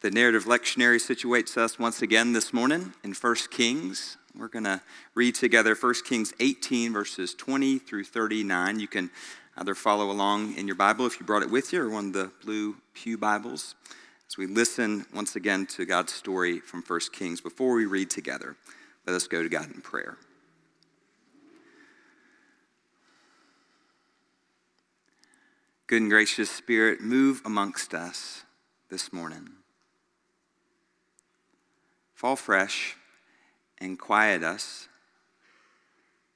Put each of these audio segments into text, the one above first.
The narrative lectionary situates us once again this morning in 1 Kings. We're going to read together 1 Kings 18, verses 20 through 39. You can either follow along in your Bible if you brought it with you or one of the blue Pew Bibles as we listen once again to God's story from 1 Kings. Before we read together, let us go to God in prayer. Good and gracious Spirit, move amongst us this morning. Fall fresh and quiet us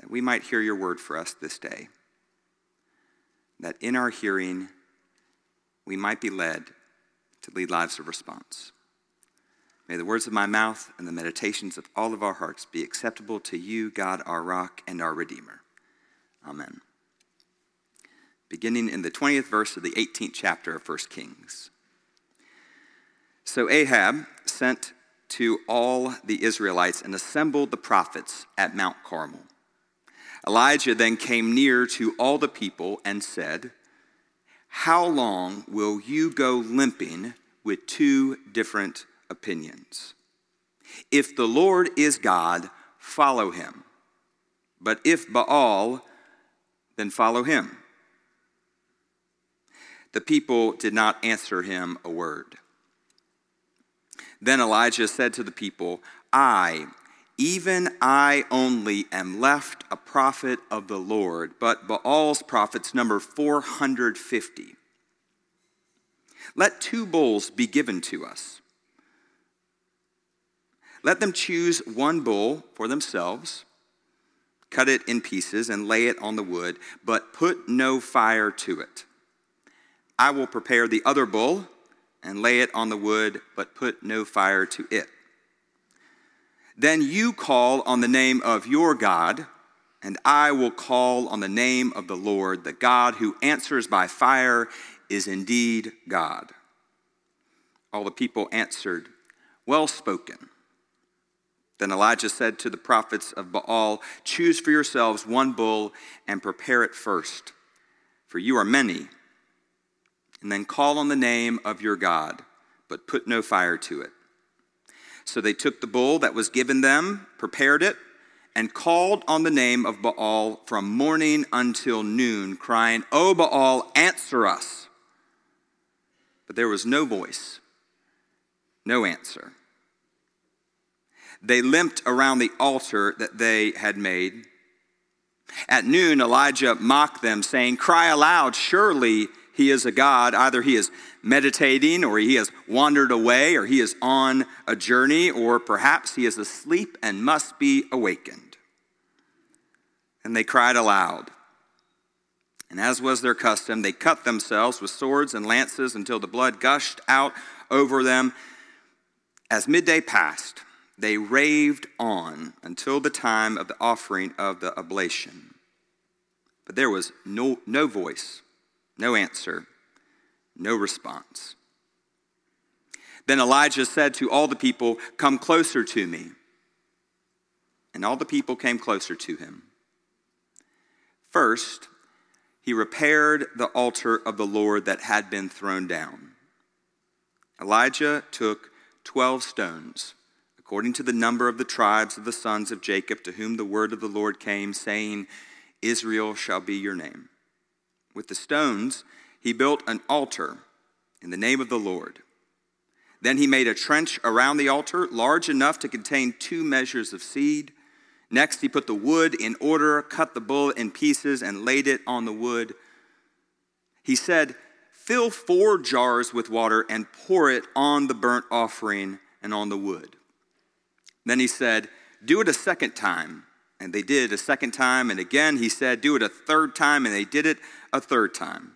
that we might hear your word for us this day. That in our hearing, we might be led to lead lives of response. May the words of my mouth and the meditations of all of our hearts be acceptable to you, God, our rock and our Redeemer. Amen. Beginning in the 20th verse of the 18th chapter of 1 Kings. So Ahab sent to all the Israelites and assembled the prophets at Mount Carmel. Elijah then came near to all the people and said, How long will you go limping with two different opinions? If the Lord is God, follow him. But if Baal, then follow him. The people did not answer him a word. Then Elijah said to the people, I, even I only, am left a prophet of the Lord, but Baal's prophets number 450. Let two bulls be given to us. Let them choose one bull for themselves, cut it in pieces, and lay it on the wood, but put no fire to it. I will prepare the other bull and lay it on the wood, but put no fire to it. Then you call on the name of your God, and I will call on the name of the Lord. The God who answers by fire is indeed God. All the people answered, Well spoken. Then Elijah said to the prophets of Baal, Choose for yourselves one bull and prepare it first, for you are many and then call on the name of your God, but put no fire to it. So they took the bull that was given them, prepared it, and called on the name of Baal from morning until noon, crying, O Baal, answer us. But there was no voice, no answer. They limped around the altar that they had made. At noon, Elijah mocked them, saying, Cry aloud, surely he is a God. Either he is meditating, or he has wandered away, or he is on a journey, or perhaps he is asleep and must be awakened. And they cried aloud. And as was their custom, they cut themselves with swords and lances until the blood gushed out over them. As midday passed, they raved on until the time of the offering of the oblation. But there was no, no voice no answer, no response. Then Elijah said to all the people, Come closer to me. And all the people came closer to him. First, he repaired the altar of the Lord that had been thrown down. Elijah took 12 stones, according to the number of the tribes of the sons of Jacob, to whom the word of the Lord came, saying, Israel shall be your name. With the stones, he built an altar in the name of the Lord. Then he made a trench around the altar, large enough to contain two measures of seed. Next, he put the wood in order, cut the bull in pieces, and laid it on the wood. He said, Fill four jars with water and pour it on the burnt offering and on the wood. Then he said, Do it a second time. And they did it a second time. And again, he said, Do it a third time. And they did it a third time,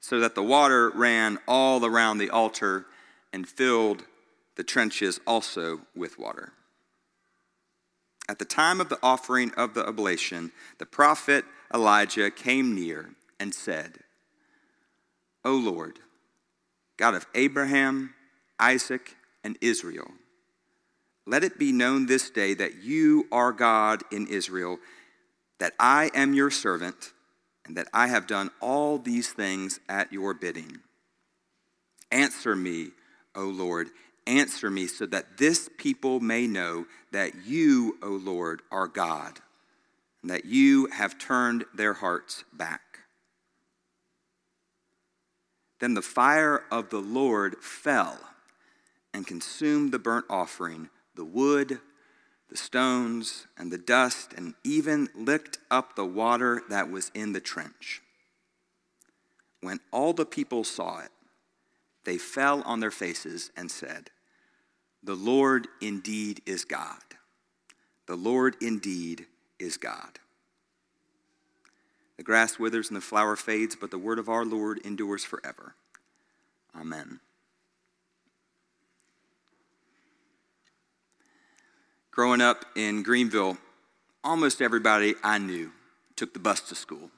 so that the water ran all around the altar and filled the trenches also with water. At the time of the offering of the oblation, the prophet Elijah came near and said, O Lord, God of Abraham, Isaac, and Israel, let it be known this day that you are God in Israel, that I am your servant and that I have done all these things at your bidding. Answer me, O Lord. Answer me so that this people may know that you, O Lord, are God, and that you have turned their hearts back. Then the fire of the Lord fell and consumed the burnt offering, the wood, the stones, and the dust, and even licked up the water that was in the trench. When all the people saw it, they fell on their faces and said, The Lord indeed is God. The Lord indeed is God. The grass withers and the flower fades, but the word of our Lord endures forever. Amen. Growing up in Greenville, almost everybody I knew took the bus to school.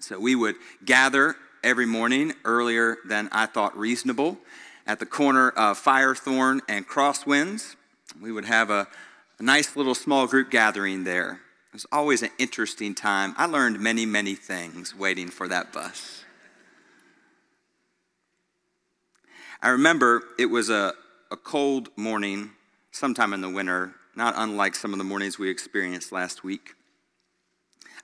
So we would gather every morning earlier than I thought reasonable at the corner of Firethorn and Crosswinds. We would have a, a nice little small group gathering there. It was always an interesting time. I learned many, many things waiting for that bus. I remember it was a, a cold morning sometime in the winter, not unlike some of the mornings we experienced last week.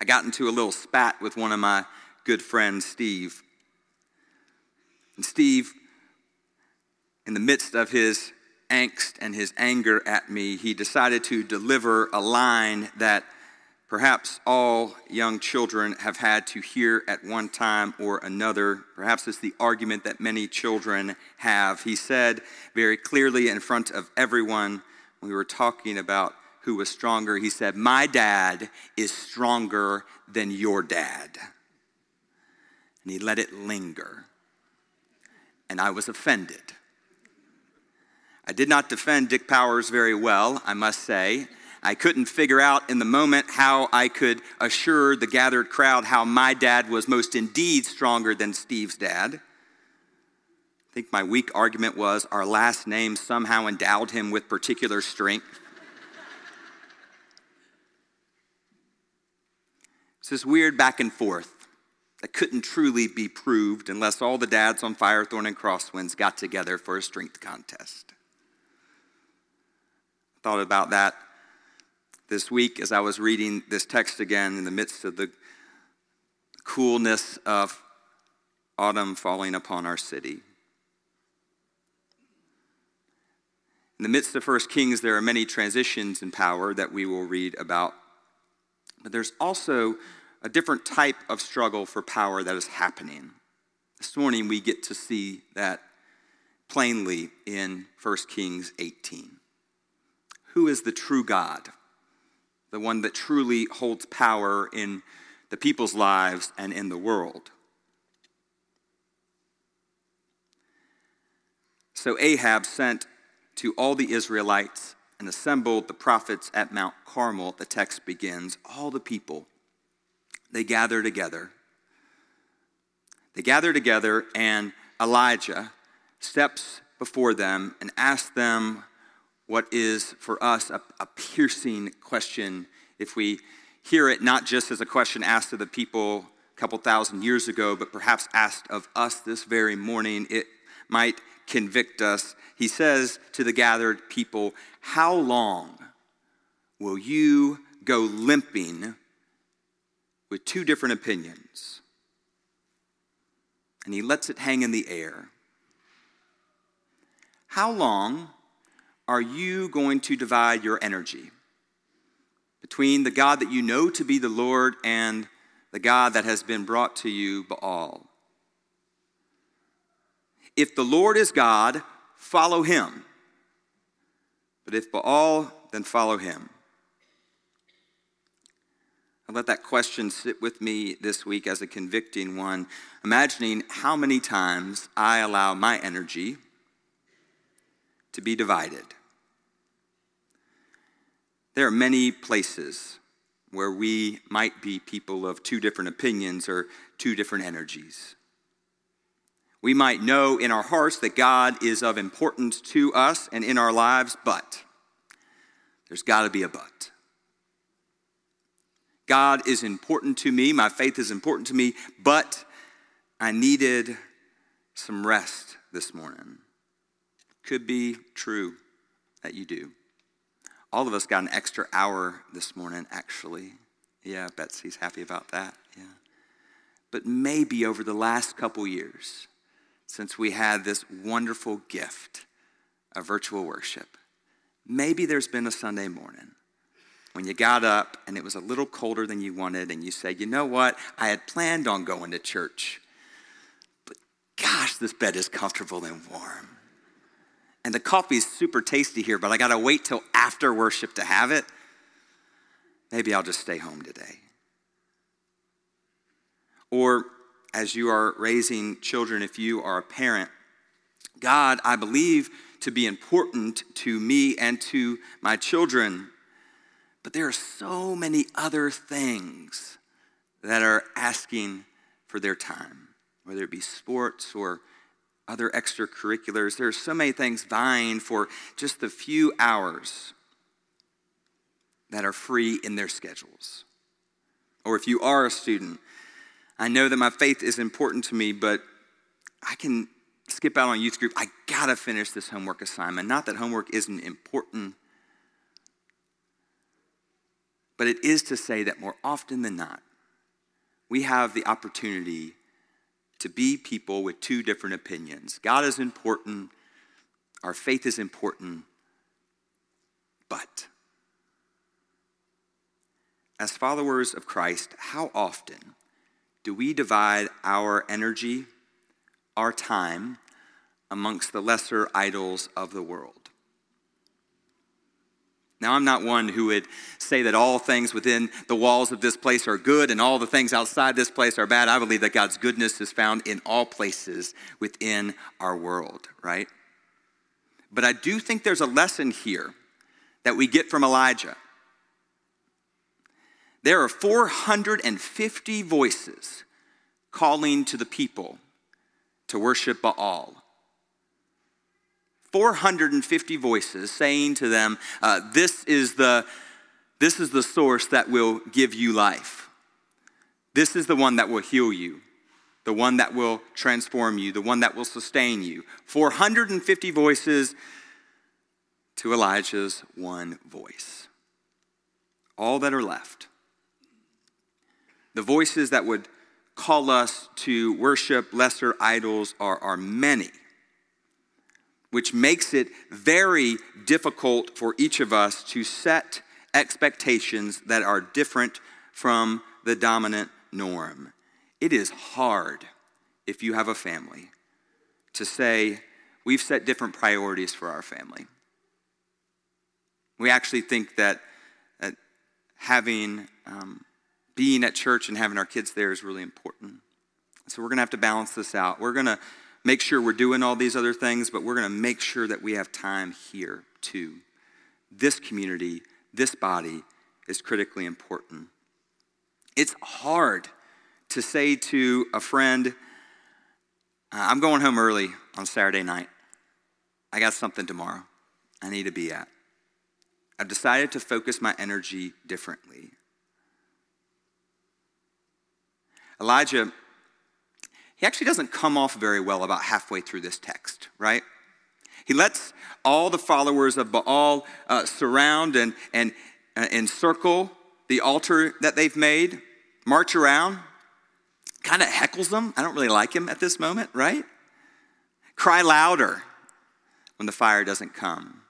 I got into a little spat with one of my good friends, Steve. And Steve, in the midst of his angst and his anger at me, he decided to deliver a line that perhaps all young children have had to hear at one time or another. Perhaps it's the argument that many children have. He said very clearly in front of everyone, when we were talking about who was stronger, he said, My dad is stronger than your dad. And he let it linger. And I was offended. I did not defend Dick Powers very well, I must say. I couldn't figure out in the moment how I could assure the gathered crowd how my dad was most indeed stronger than Steve's dad. I think my weak argument was our last name somehow endowed him with particular strength. it's this weird back and forth that couldn't truly be proved unless all the dads on Firethorn and Crosswinds got together for a strength contest. I thought about that this week as I was reading this text again in the midst of the coolness of autumn falling upon our city. In the midst of First Kings, there are many transitions in power that we will read about. But there's also a different type of struggle for power that is happening. This morning, we get to see that plainly in 1 Kings 18. Who is the true God? The one that truly holds power in the people's lives and in the world. So Ahab sent to all the Israelites and assembled the prophets at Mount Carmel. The text begins all the people, they gather together. They gather together, and Elijah steps before them and asks them what is for us a, a, piercing question if we hear it not just as a question asked of the people a couple thousand years ago, but perhaps asked of us this very morning. It might convict us. He says to the gathered people, How long will you go limping with two different opinions? And he lets it hang in the air. How long are you going to divide your energy between the God that you know to be the Lord and the God that has been brought to you, Baal? If the Lord is God, follow him. But if Baal, then follow him. I let that question sit with me this week as a convicting one, imagining how many times I allow my energy to be divided. There are many places where we might be people of two different opinions or two different energies. We might know in our hearts that God is of importance to us and in our lives, but there's got to be a but. God is important to me, my faith is important to me, but I needed some rest this morning. Could be true that you do. All of us got an extra hour this morning, actually. Yeah, Betsy's happy about that. Yeah. But maybe over the last couple years, since we had this wonderful gift of virtual worship, maybe there's been a Sunday morning when you got up and it was a little colder than you wanted, and you said, You know what? I had planned on going to church, but gosh, this bed is comfortable and warm. And the coffee is super tasty here, but I got to wait till after worship to have it. Maybe I'll just stay home today. Or as you are raising children, if you are a parent, God, I believe to be important to me and to my children. But there are so many other things that are asking for their time, whether it be sports or other extracurriculars. There are so many things vying for just the few hours that are free in their schedules. Or if you are a student, I know that my faith is important to me, but I can skip out on youth group. I gotta finish this homework assignment. Not that homework isn't important, but it is to say that more often than not, we have the opportunity to be people with two different opinions. God is important, our faith is important, but as followers of Christ, how often do we divide our energy, our time, amongst the lesser idols of the world? Now, I'm not one who would say that all things within the walls of this place are good and all the things outside this place are bad. I believe that God's goodness is found in all places within our world, right? But I do think there's a lesson here that we get from Elijah. There are 450 voices calling to the people to worship Baal. 450 voices saying to them, uh, this, is the, this is the source that will give you life. This is the one that will heal you, the one that will transform you, the one that will sustain you. 450 voices to Elijah's one voice. All that are left the voices that would call us to worship lesser idols are, are many, which makes it very difficult for each of us to set expectations that are different from the dominant norm. It is hard if you have a family to say, we've set different priorities for our family. We actually think that, that having um, being at church and having our kids there is really important. So we're going to have to balance this out. We're going to make sure we're doing all these other things, but we're going to make sure that we have time here too. This community, this body is critically important. It's hard to say to a friend, uh, I'm going home early on Saturday night. I got something tomorrow I need to be at. I've decided to focus my energy differently. Elijah, he actually doesn't come off very well about halfway through this text, right? He lets all the followers of Baal uh, surround and, and uh, encircle the altar that they've made, march around, kind of heckles them. I don't really like him at this moment, right? Cry louder when the fire doesn't come.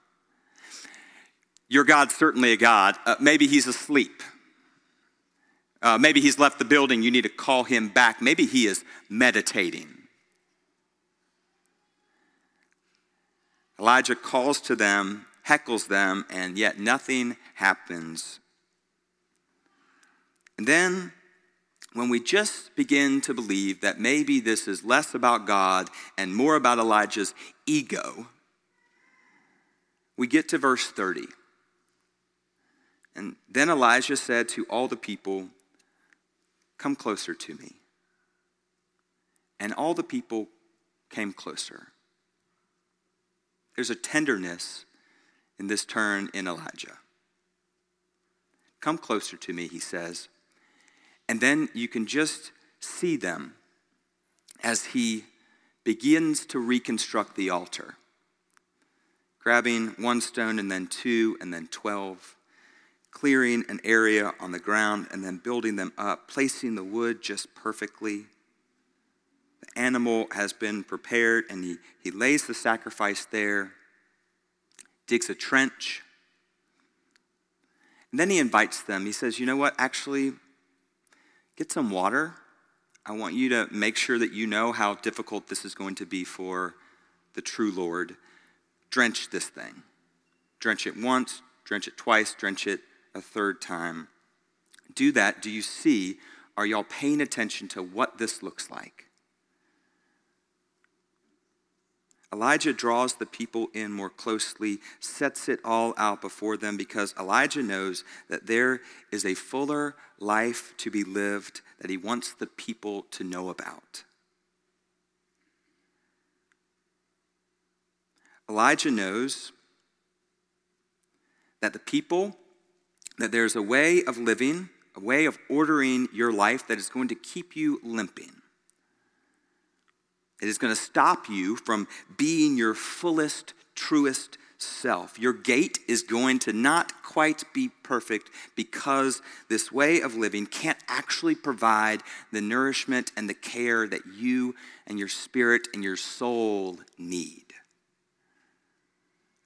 Your God's certainly a God. Uh, maybe he's asleep. Uh, maybe he's left the building. You need to call him back. Maybe he is meditating. Elijah calls to them, heckles them, and yet nothing happens. And then, when we just begin to believe that maybe this is less about God and more about Elijah's ego, we get to verse 30. And then Elijah said to all the people, Come closer to me. And all the people came closer. There's a tenderness in this turn in Elijah. Come closer to me, he says. And then you can just see them as he begins to reconstruct the altar. grabbing one stone and then two and then 12, clearing an area on the ground and then building them up, placing the wood just perfectly. The animal has been prepared and he, he lays the sacrifice there, digs a trench, and then he invites them. He says, You know what? Actually, get some water. I want you to make sure that you know how difficult this is going to be for the true Lord. Drench this thing. Drench it once, drench it twice, drench it a third time. Do that. Do you see? Are y'all paying attention to what this looks like? Elijah draws the people in more closely, sets it all out before them because Elijah knows that there is a fuller life to be lived that he wants the people to know about. Elijah knows that the people, that there's a way of living, a way of ordering your life that is going to keep you limping. It is going to stop you from being your fullest, truest self. Your gait is going to not quite be perfect because this way of living can't actually provide the nourishment and the care that you and your spirit and your soul need.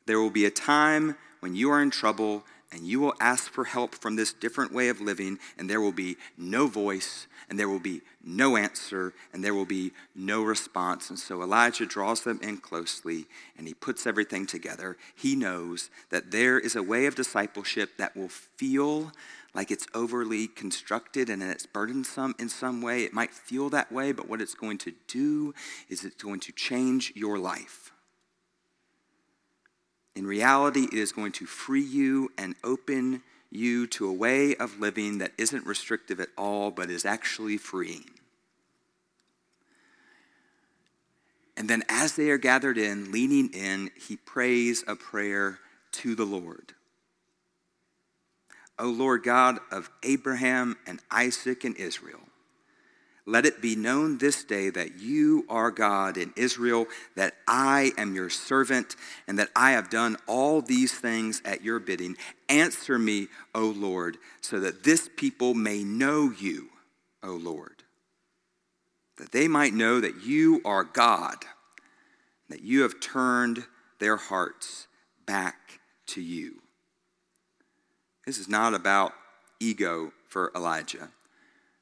There will be a time when you are in trouble and you will ask for help from this different way of living, and there will be no voice, and there will be no answer, and there will be no response. And so Elijah draws them in closely, and he puts everything together. He knows that there is a way of discipleship that will feel like it's overly constructed and it's burdensome in some way. It might feel that way, but what it's going to do is it's going to change your life. In reality, it is going to free you and open you to a way of living that isn't restrictive at all, but is actually freeing. And then, as they are gathered in, leaning in, he prays a prayer to the Lord. O Lord God of Abraham and Isaac and Israel, let it be known this day that you are God in Israel, that I am your servant, and that I have done all these things at your bidding. Answer me, O Lord, so that this people may know you, O Lord, that they might know that you are God, that you have turned their hearts back to you. This is not about ego for Elijah.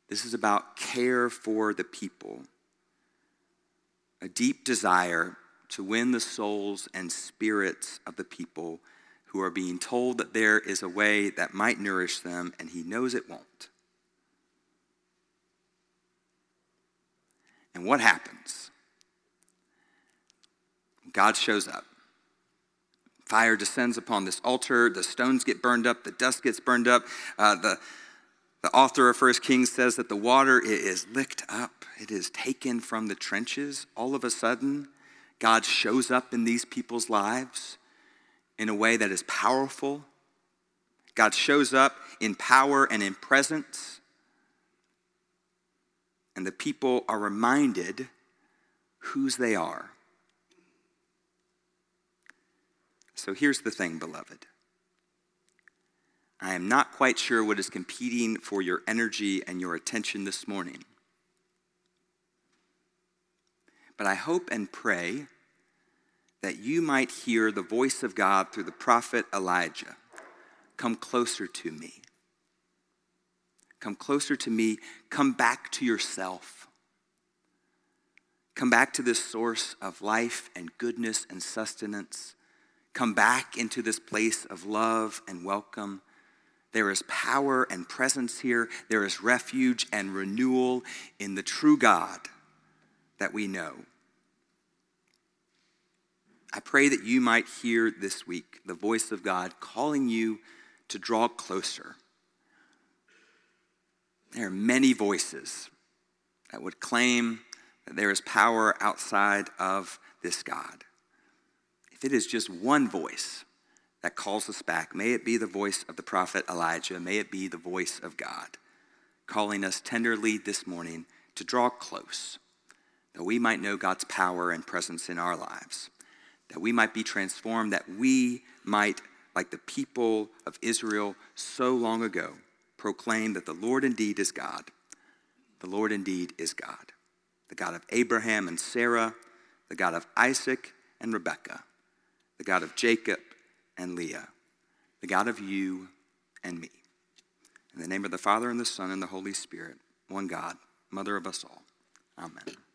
This is about care for the people, a deep desire to win the souls and spirits of the people who are being told that there is a way that might nourish them, and he knows it won't. And what happens? God shows up. Fire descends upon this altar, the stones get burned up, the dust gets burned up, uh, the the author of First Kings says that the water is licked up, it is taken from the trenches. All of a sudden, God shows up in these people's lives in a way that is powerful. God shows up in power and in presence. And the people are reminded whose they are. So here's the thing, beloved. I am not quite sure what is competing for your energy and your attention this morning. But I hope and pray that you might hear the voice of God through the prophet Elijah. Come closer to me. Come closer to me. Come back to yourself. Come back to this source of life and goodness and sustenance. Come back into this place of love and welcome there is power and presence here. There is refuge and renewal in the true God that we know. I pray that you might hear this week the voice of God calling you to draw closer. There are many voices that would claim that there is power outside of this God. If it is just one voice, that calls us back. May it be the voice of the prophet Elijah. May it be the voice of God calling us tenderly this morning to draw close, that we might know God's power and presence in our lives. that we might be transformed, that we might, like the people of Israel so long ago, proclaim that the Lord indeed is God. The Lord indeed is God, the God of Abraham and Sarah, the God of Isaac and Rebekah, the God of Jacob and Leah, the God of you and me. In the name of the Father, and the Son, and the Holy Spirit, one God, Mother of us all. Amen.